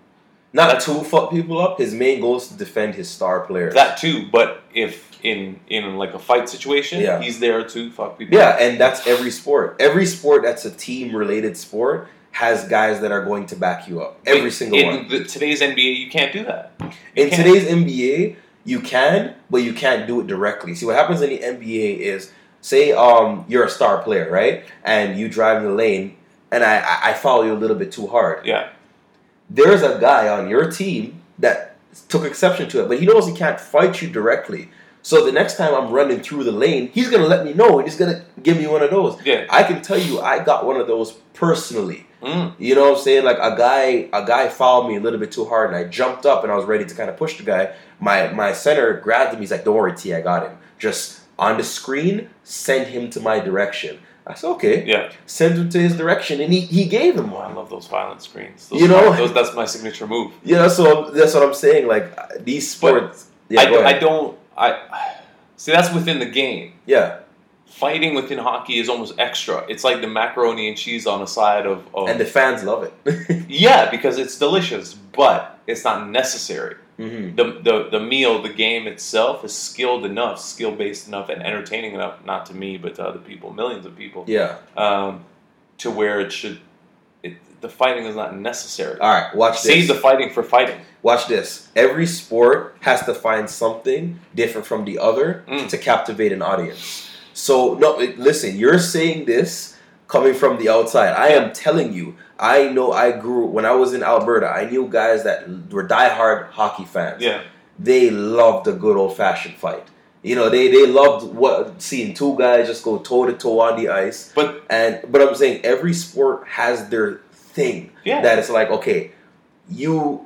Not That's- to fuck people up. His main goal is to defend his star player. That too, but if in in like a fight situation, Yeah. he's there to fuck people. yeah, up. and that's every sport. Every sport that's a team related sport has guys that are going to back you up. Every single in one. the, today's NBA, you can't do that. You In can't. today's NBA, you can, but you can't do it directly. See what happens in the NBA is, say, um, you're a star player, right? And you drive in the lane, and I, I- I follow you a little bit too hard. Yeah. There's a guy on your team that took exception to it, but he knows he can't fight you directly. So the next time I'm running through the lane, he's gonna let me know, and he's gonna give me one of those. Yeah. I can tell you, I got one of those personally. Mm. You know what I'm saying? Like a guy, a guy followed me a little bit too hard, and I jumped up and I was ready to kind of push the guy. My my center grabbed him. He's like, "Don't worry, T, I got him." Just on the screen, send him to my direction. I said, "Okay." Yeah. Send him to his direction, and he, he gave him Oh, I love those violent screens. Those You know- those, that's my signature move. Yeah, so that's what I'm saying. Like uh, these sports. yeah, I, do, I don't. I see. That's within the game. Yeah, Fighting within hockey is almost extra. It's like the macaroni and cheese on the side of. of and the fans love it. *laughs* yeah, because it's delicious, but it's not necessary. Hmm The, the the meal, the game itself, is skilled enough, skill based enough, and entertaining enough. Not to me, but to other people, millions of people. Yeah. Um, to where it should. It, the fighting is not necessary. All right. Watch Save this. the fighting for fighting. Watch this. Every sport has to find something different from the other Mm. to captivate an audience. So no, listen. You're saying this coming from the outside. I am telling you. I know. I grew when I was in Alberta. I knew guys that were diehard hockey fans. Yeah. They loved a good old fashioned fight. You know, they they loved what seeing two guys just go toe to toe on the ice. But And but I'm saying every sport has their thing yeah. that it's like okay you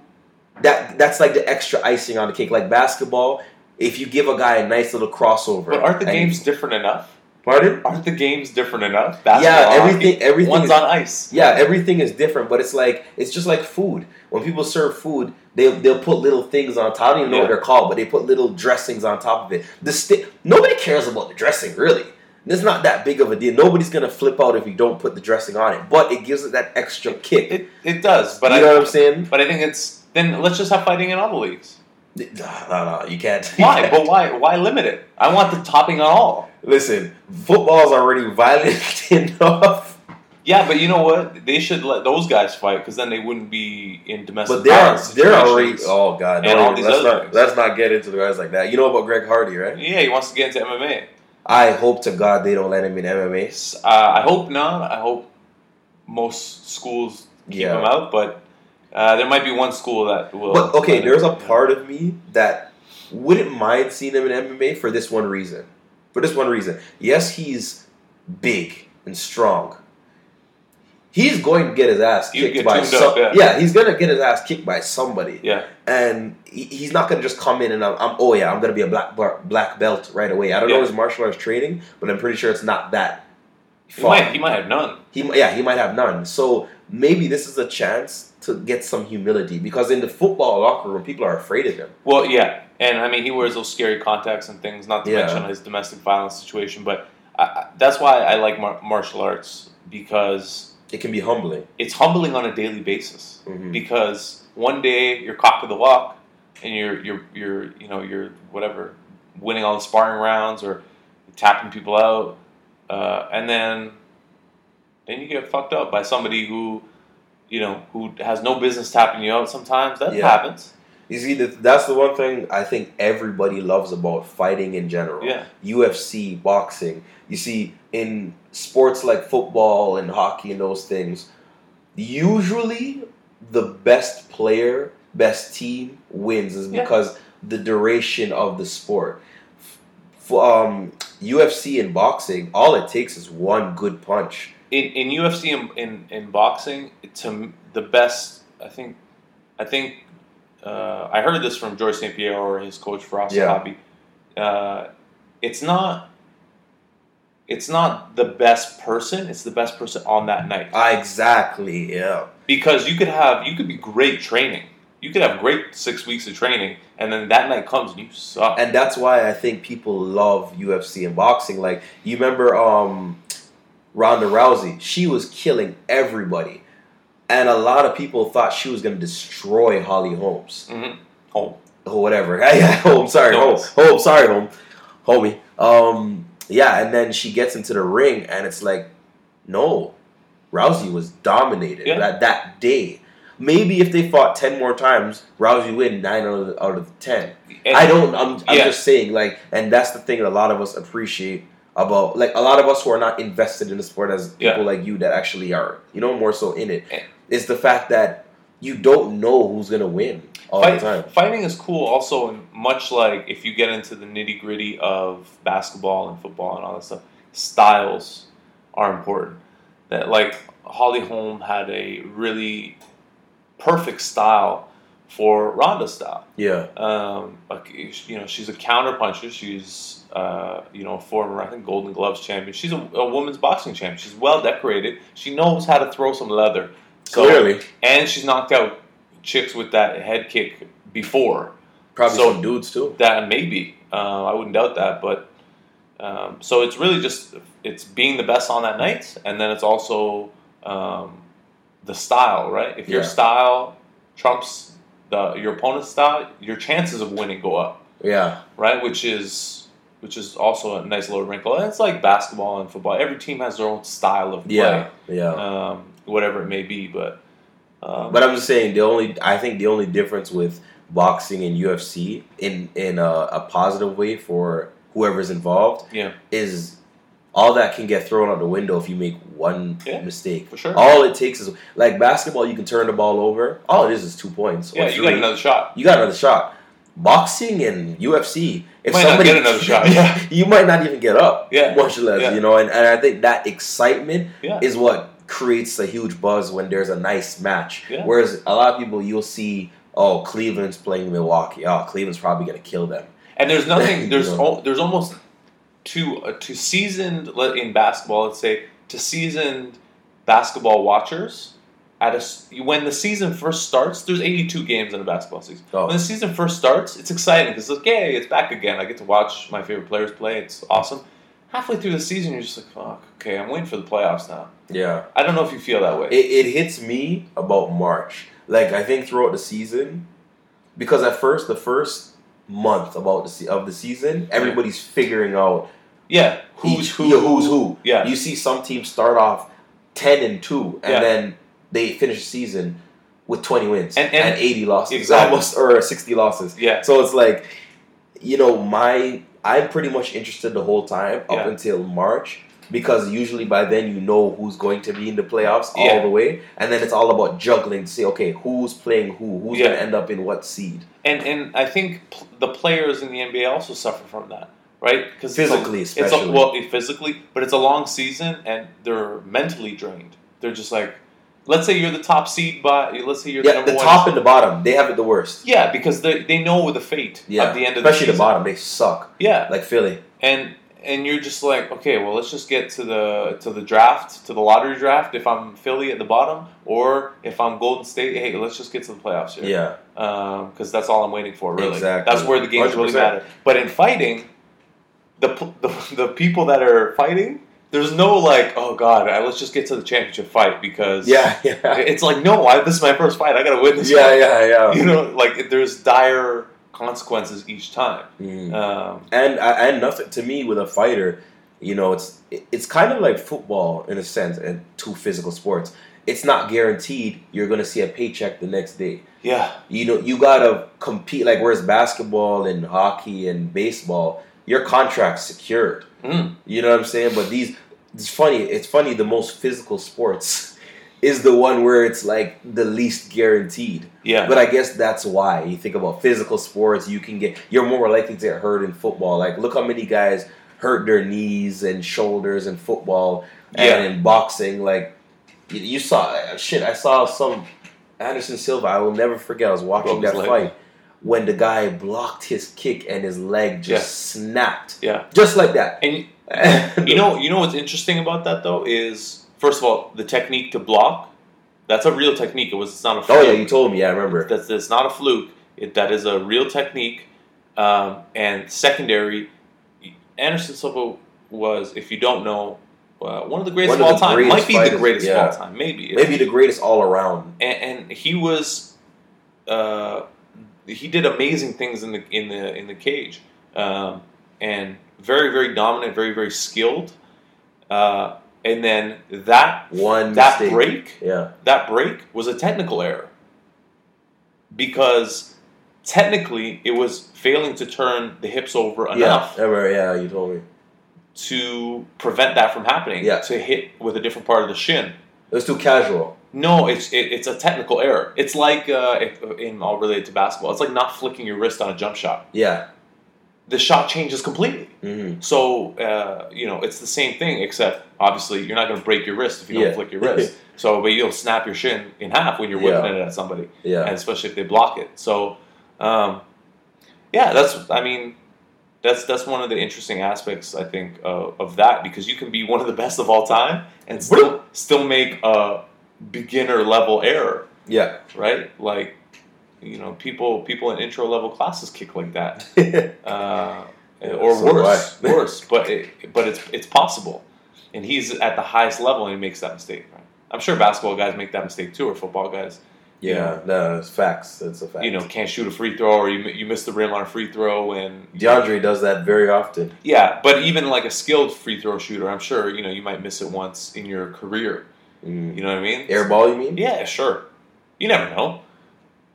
that that's like the extra icing on the cake like basketball if you give a guy a nice little crossover but aren't the games different enough? Pardon? Aren't the games different enough? yeah Basketball, everything hockey, everything One's is, on ice. yeah everything is different but it's like it's just like food. When people serve food they, they'll put little things on top i don't even know what they're called but they put little dressings on top of it. The sti- nobody cares about the dressing really. It's not that big of a deal. Nobody's gonna flip out if you don't put the dressing on it but it gives it that extra kick. It, it does, but you I know what i'm saying? But I think it's then let's just have fighting in all the leagues. No no you can't Why? *laughs* but why? Why limit it? I want the topping on all. Listen, football's already violent *laughs* enough, Yeah, but you know what? They should let those guys fight because then they wouldn't be in domestic but they're violence they're already. Oh god, And no, all these let's other not things. let's not get into the guys like that. You know about Greg Hardy, right? Yeah, he wants to get into MMA. I hope to God they don't let him in MMA. Uh, I hope not. I hope most schools keep Yeah. him out, but uh, there might be one school that will. But okay, there's a part of me that wouldn't mind seeing him in MMA for this one reason. For this one reason, yes, he's big and strong. He's going to get his ass kicked get by tuned some, up, yeah. he's gonna get his ass kicked by somebody. Yeah, and he, he's not gonna just come in and I'm, I'm oh yeah I'm gonna be a black bar- black belt right away. I don't know Yeah. his martial arts training, but I'm pretty sure it's not that. he far. might. He might have none. He yeah he might have none. So maybe this is a chance to get some humility because in the football locker room people are afraid of him. Well, yeah, and I mean he wears those scary contacts and things. Not to Yeah. mention his domestic violence situation, but I, that's why I like mar- martial arts because It can be humbling. it's humbling on a daily basis. Mhm. Because one day you're cock of the walk, and you're you're you're you know you're whatever winning all the sparring rounds or tapping people out, uh, and then then you get fucked up by somebody who you know who has no business tapping you out. Sometimes that Yeah. happens. You see, that's the one thing I think everybody loves about fighting in general. Yeah. UFC, boxing. You see, in sports like football and hockey and those things, usually the best player, best team wins is Yeah. because the duration of the sport. F- um, UFC and boxing, all it takes is one good punch. In, in UFC and in, in boxing, to the best, I think, I think, uh, I heard this from George St. Pierre or his coach Austin Yeah. Hobby. Uh, it's not, it's not the best person. It's the best person on that night Ah, exactly, yeah. because you could have, you could be great training. You could have great six weeks of training, and then that night comes and you suck. and that's why I think people love UFC and boxing. Like you remember um, Ronda Rousey, she was killing everybody, and a lot of people thought she was going to destroy Holly Holmes hmm Home. or whatever. *laughs* yeah, Holmes, sorry, No. Holmes, Holmes, sorry, Holmes, homie. Um, yeah, and then she gets into the ring, and it's like, no, Rousey was dominated Yeah. that that day. Maybe if they fought ten more times, Rousey win nine out of, out of ten. And- I don't. I'm, I'm Yeah. just saying, like, and that's the thing that a lot of us appreciate about, like, a lot of us who are not invested in the sport as people Yeah. like you that actually are, you know, more so in it, Yeah. is the fact that you don't know who's gonna win all Fight, the time. Fighting is cool also, and much like if you get into the nitty gritty of basketball and football and all that stuff, styles are important. that like Holly Holm had a really perfect style for Ronda style. Yeah. Um, like, you know, she's a counter puncher. She's uh, you know, a former I think Golden Gloves champion. She's a, a women's boxing champion. She's well decorated. She knows how to throw some leather. So, Clearly. and she's knocked out chicks with that head kick before. Probably So- some dudes too. That maybe uh, I wouldn't doubt that, but um, so it's really just it's being the best on that night, and then it's also um, the style, right? If your style trumps the your opponent's style, your chances of winning go up, Yeah. right? Which is which is also a nice little wrinkle. And it's like basketball and football. Every team has their own style of play, Yeah. Yeah. um, whatever it may be. But um, But I'm just saying the only I think the only difference with boxing and UFC in in a, a positive way for whoever's involved Yeah. is all that can get thrown out the window if you make one Yeah, mistake. for sure. All it takes is like basketball, you can turn the ball over. All it is is two points. yeah, you got another shot. You got another shot. Boxing and UFC, if Might not somebody get another shot. yeah, *laughs* you might not even get up. Yeah. much less Yeah. you know. And, and I think that excitement Yeah. is what creates a huge buzz when there's a nice match. Yeah. Whereas a lot of people, you'll see, oh, Cleveland's playing Milwaukee. Oh, Cleveland's probably gonna kill them. And there's *laughs* nothing. There's You al- there's almost to uh, to seasoned in basketball. Let's say to seasoned basketball watchers. At a when the season first starts, there's 82 games in a basketball season. Oh. When the season first starts, it's exciting because like, yay, it's back again. I get to watch my favorite players play. It's awesome. Halfway through the season, you're just like, fuck, okay, I'm waiting for the playoffs now. Yeah, I don't know if you feel that way. it, it hits me about March. Like I think throughout the season, because at first the first month about the se- of the season, everybody's figuring out yeah, who's who? yeah, who's who. Yeah, You see some teams start off ten and two, and Yeah. then they finish the season with twenty wins And- and, and- eighty losses, *laughs* Exactly. almost or sixty losses. yeah, So it's like, you know, my I'm pretty much interested the whole time up Yeah. until March because usually by then you know who's going to be in the playoffs all Yeah. the way, and then it's all about juggling to see okay who's playing who, who's Yeah. going to end up in what seed. And and I think the players in the NBA also suffer from that, right? Because Physically, it's a, especially. well, physically, but it's a long season, and they're mentally drained. They're just like, let's say you're the top seed, by let's say you're the Yeah, number the one. top and the bottom they have it the worst. yeah, because they they know the fate Yeah, at the end of especially the the, bottom they suck Yeah, like Philly. and and you're just like, okay, well, let's just get to the to the draft, to the lottery draft. If I'm Philly at the bottom, or if I'm Golden State, hey, let's just get to the playoffs here. Yeah, um, because that's all I'm waiting for. Really, Exactly. that's where the games really 100%. matter. But in fighting, the, the *laughs* the people that are fighting, there's no like, oh god, let's just get to the championship fight because yeah, *laughs* yeah, it's like no, I, this is my first fight. I gotta win this. yeah, fight. yeah, yeah. *laughs* You know, like there's dire consequences each time. Mm. Um, and and nothing to me with a fighter you know it's it's kind of like football in a sense and two physical sports it's not guaranteed you're going to see a paycheck the next day yeah, you know you got to compete like whereas basketball and hockey and baseball your contract's secured Mm. you know what i'm saying but these it's funny it's funny the most physical sports *laughs* is the one where it's like the least guaranteed yeah, but I guess that's why you think about physical sports. You can get you're more likely to get hurt in football. Like look how many guys hurt their knees and shoulders in football and Yeah. in boxing. Like you, you saw shit. I saw some Anderson Silva. I will never forget. I was watching Broke that fight when the guy blocked his kick and his leg just snapped, yeah. just like that. And *laughs* you know, you know what's interesting about that though is first of all the technique to block. That's a real technique. It was. It's not a. Fluke. oh yeah, you told me. Yeah, I remember. That's, that's not a fluke. It, that is a real technique. Um, and secondary, Anderson Silva was, if you don't know, uh, one of the greatest One of of all time. Might be the greatest yeah. of all time. Maybe. Maybe the greatest all around. And, and he was, uh, he did amazing things in the in the in the cage, um, and very very dominant, very very skilled. Uh, and then that One that mistake. break Yeah. that break was a technical error because technically it was failing to turn the hips over enough Yeah. I. Yeah, you told me. to prevent that from happening Yeah. to hit with a different part of the shin It was too casual. No it's it, it's a technical error it's like uh, if, in all related to basketball it's like not flicking your wrist on a jump shot Yeah. the shot changes completely. hmm So uh, you know it's the same thing, except obviously you're not going to break your wrist if you don't flick your wrist. *laughs* so, but you'll snap your shin in half when you're whipping Yeah. it at somebody, Yeah. and especially if they block it. So, um, yeah, that's I mean, that's that's one of the interesting aspects I think of, of that because you can be one of the best of all time and still still make a beginner level error, Yeah. right? Like, you know, people people in intro level classes kick like that *laughs* uh, or so worse, *laughs* worse. But it, but it's it's possible, and he's at the highest level and he makes that mistake. Right? I'm sure basketball guys make that mistake too, or football guys. yeah. No, it's facts. It's a fact. You know, can't shoot a free throw, or you you miss the rim on a free throw, and DeAndre does that very often. yeah. But even like a skilled free throw shooter, I'm sure you know you might miss it once in your career. Mm. You know what I mean? Airball, you mean? Yeah, sure. You never know.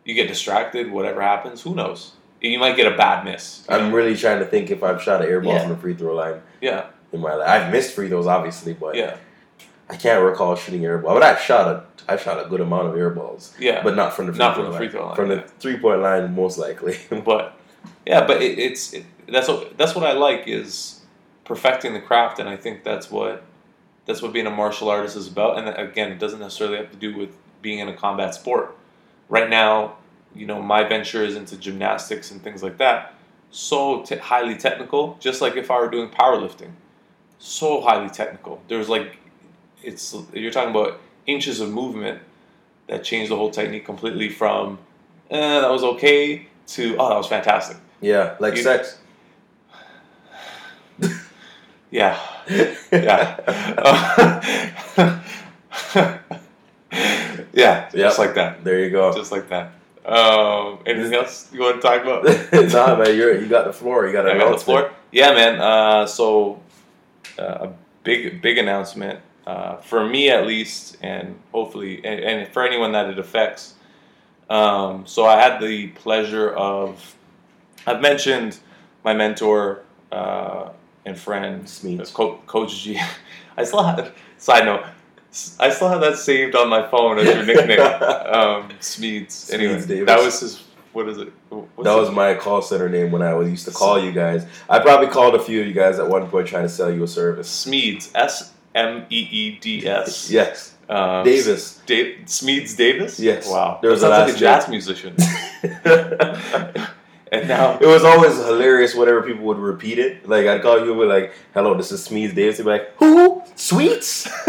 You get distracted, whatever happens, who knows? You might get a bad miss. I'm know? really trying to think if I've shot an air ball Yeah. from the free throw line yeah, in my life. I've missed free throws, obviously, but yeah, I can't recall shooting airball. But I've shot a I've shot a good amount of airballs. yeah. but not from the free Not throw from the free throw line, From yeah. the three point line, most likely. *laughs* but yeah, but it, it's it, that's what that's what I like is perfecting the craft, and I think that's what that's what being a martial artist is about. And again, it doesn't necessarily have to do with being in a combat sport. Right now, you know, my venture is into gymnastics and things like that. So te- highly technical, just like if I were doing powerlifting. So highly technical. There's like, it's you're talking about inches of movement that changed the whole technique completely from, eh, that was okay to oh, that was fantastic. yeah, like You- sex. *sighs* Yeah, yeah, *laughs* yeah, just like that, There you go. just like that. Um, anything else you want to talk about? *laughs* nah, man, you're you got the floor. You got I got the floor. Yeah, man. Uh, so uh, a big, big announcement uh, for me at least, and hopefully, and, and for anyone that it affects. Um, so I had the pleasure of, I've mentioned my mentor uh, and friend, Smeeds. Co- Coach G. *laughs* I still have. Side note. I still have that saved on my phone as your nickname, *laughs* um, Smeeds. Anyway, Smeeds that was his. What is it? What's That was my call center name when I was used to call you guys. I probably called a few of you guys at one point trying to sell you a service. Smeeds. S M E E D S. Yes, Um, Davis. Da- Smeeds Davis. Yes. Wow. There was that sounds like a jazz musician. *laughs* and now, it was always hilarious whenever people would repeat it. Like I'd call you with like, "Hello, this is Smeeds Davis." They'd be like, "Who? Sweets? *laughs*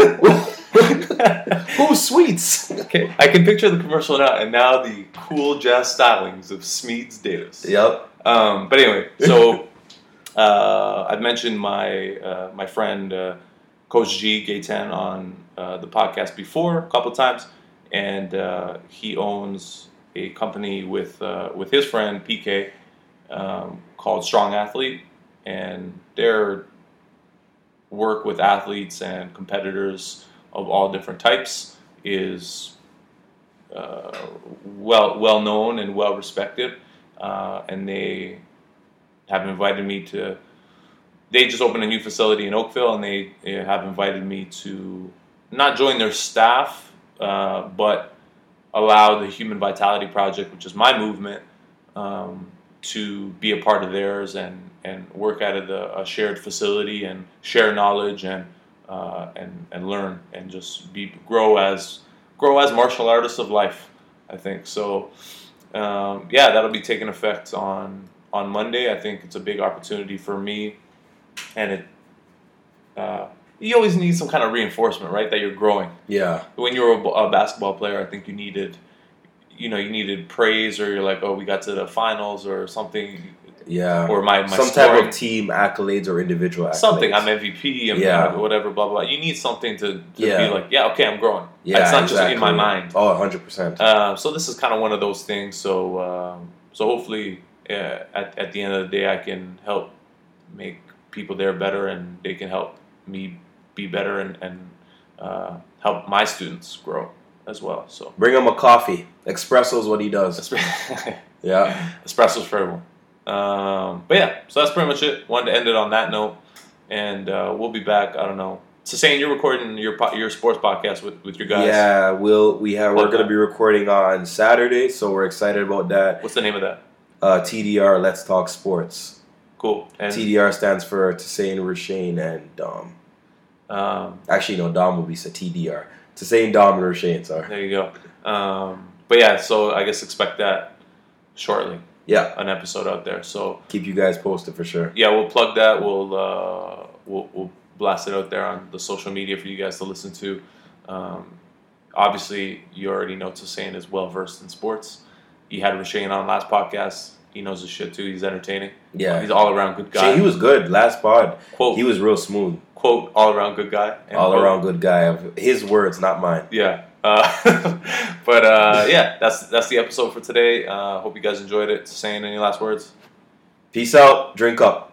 Who sweets?" okay, I can picture the commercial now, and now the cool jazz stylings of Smeeds Davis. Yep. Um, but anyway, so *laughs* uh, I've mentioned my uh, my friend uh, Coach G Gaten on uh, the podcast before a couple times, and uh, he owns a company with uh, with his friend PK um, called Strong Athlete, and their work with athletes and competitors of all different types is uh, well well known and well respected uh, and they have invited me to. They just opened a new facility in Oakville, and they, they have invited me to not join their staff, uh, but allow the Human Vitality Project, which is my movement, um, to be a part of theirs and and work out of the a shared facility and share knowledge and uh, and and learn and just be grow as grow as martial artists of life. I think so um, yeah, that'll be taking effect on on Monday. I think it's a big opportunity for me, and it. Uh, you always need some kind of reinforcement, right? That you're growing. Yeah. When you were a basketball player, I think you needed, you know, you needed praise, or you're like, oh, we got to the finals, or something, Yeah. or my my Some scoring, type of team accolades or individual accolades. something. I'm MVP, and Yeah. whatever, blah blah. You need something to, to Yeah. be like, yeah, okay, I'm growing. Yeah, it's not just in my mind. Oh, 100 percent. Uh, so this is kind of one of those things. So um, so hopefully uh, at at the end of the day, I can help make people there better, and they can help me be better, and and uh, help my students grow as well. So Bring him a coffee. Espresso's what he does. espresso- *laughs* Yeah. espressos for everyone. Um, but yeah, so that's pretty much it. Wanted to end it on that note, and uh, we'll be back. I don't know. So saying you're recording your po- your sports podcast with, with your guys. Yeah, we'll we have we're gonna be recording on Saturday, so we're excited about that. What's the name of that? Uh, TDR, Let's Talk Sports. Cool. And TDR stands for Toussaint, Rashane, and Dom. um, Actually, no, Dom will be TDR. Toussaint, Dom, and Rashane. Sorry. there you go. Um, but yeah, so I guess expect that shortly. Yeah, An episode out there. So keep you guys posted for sure. yeah, we'll plug that. We'll uh, we'll, we'll blast it out there on the social media for you guys to listen to. Um, obviously, you already know Toussaint is well versed in sports. He had Rashane on last podcast. He knows his shit too. He's entertaining. Yeah, He's all around good guy. He was good last pod. quote He was real smooth, quote all around good guy. all quote. around good guy. His words, not mine. Yeah. Uh, *laughs* but uh, yeah, that's that's the episode for today. Uh, hope you guys enjoyed it. Saying any last words? Peace out. Drink up.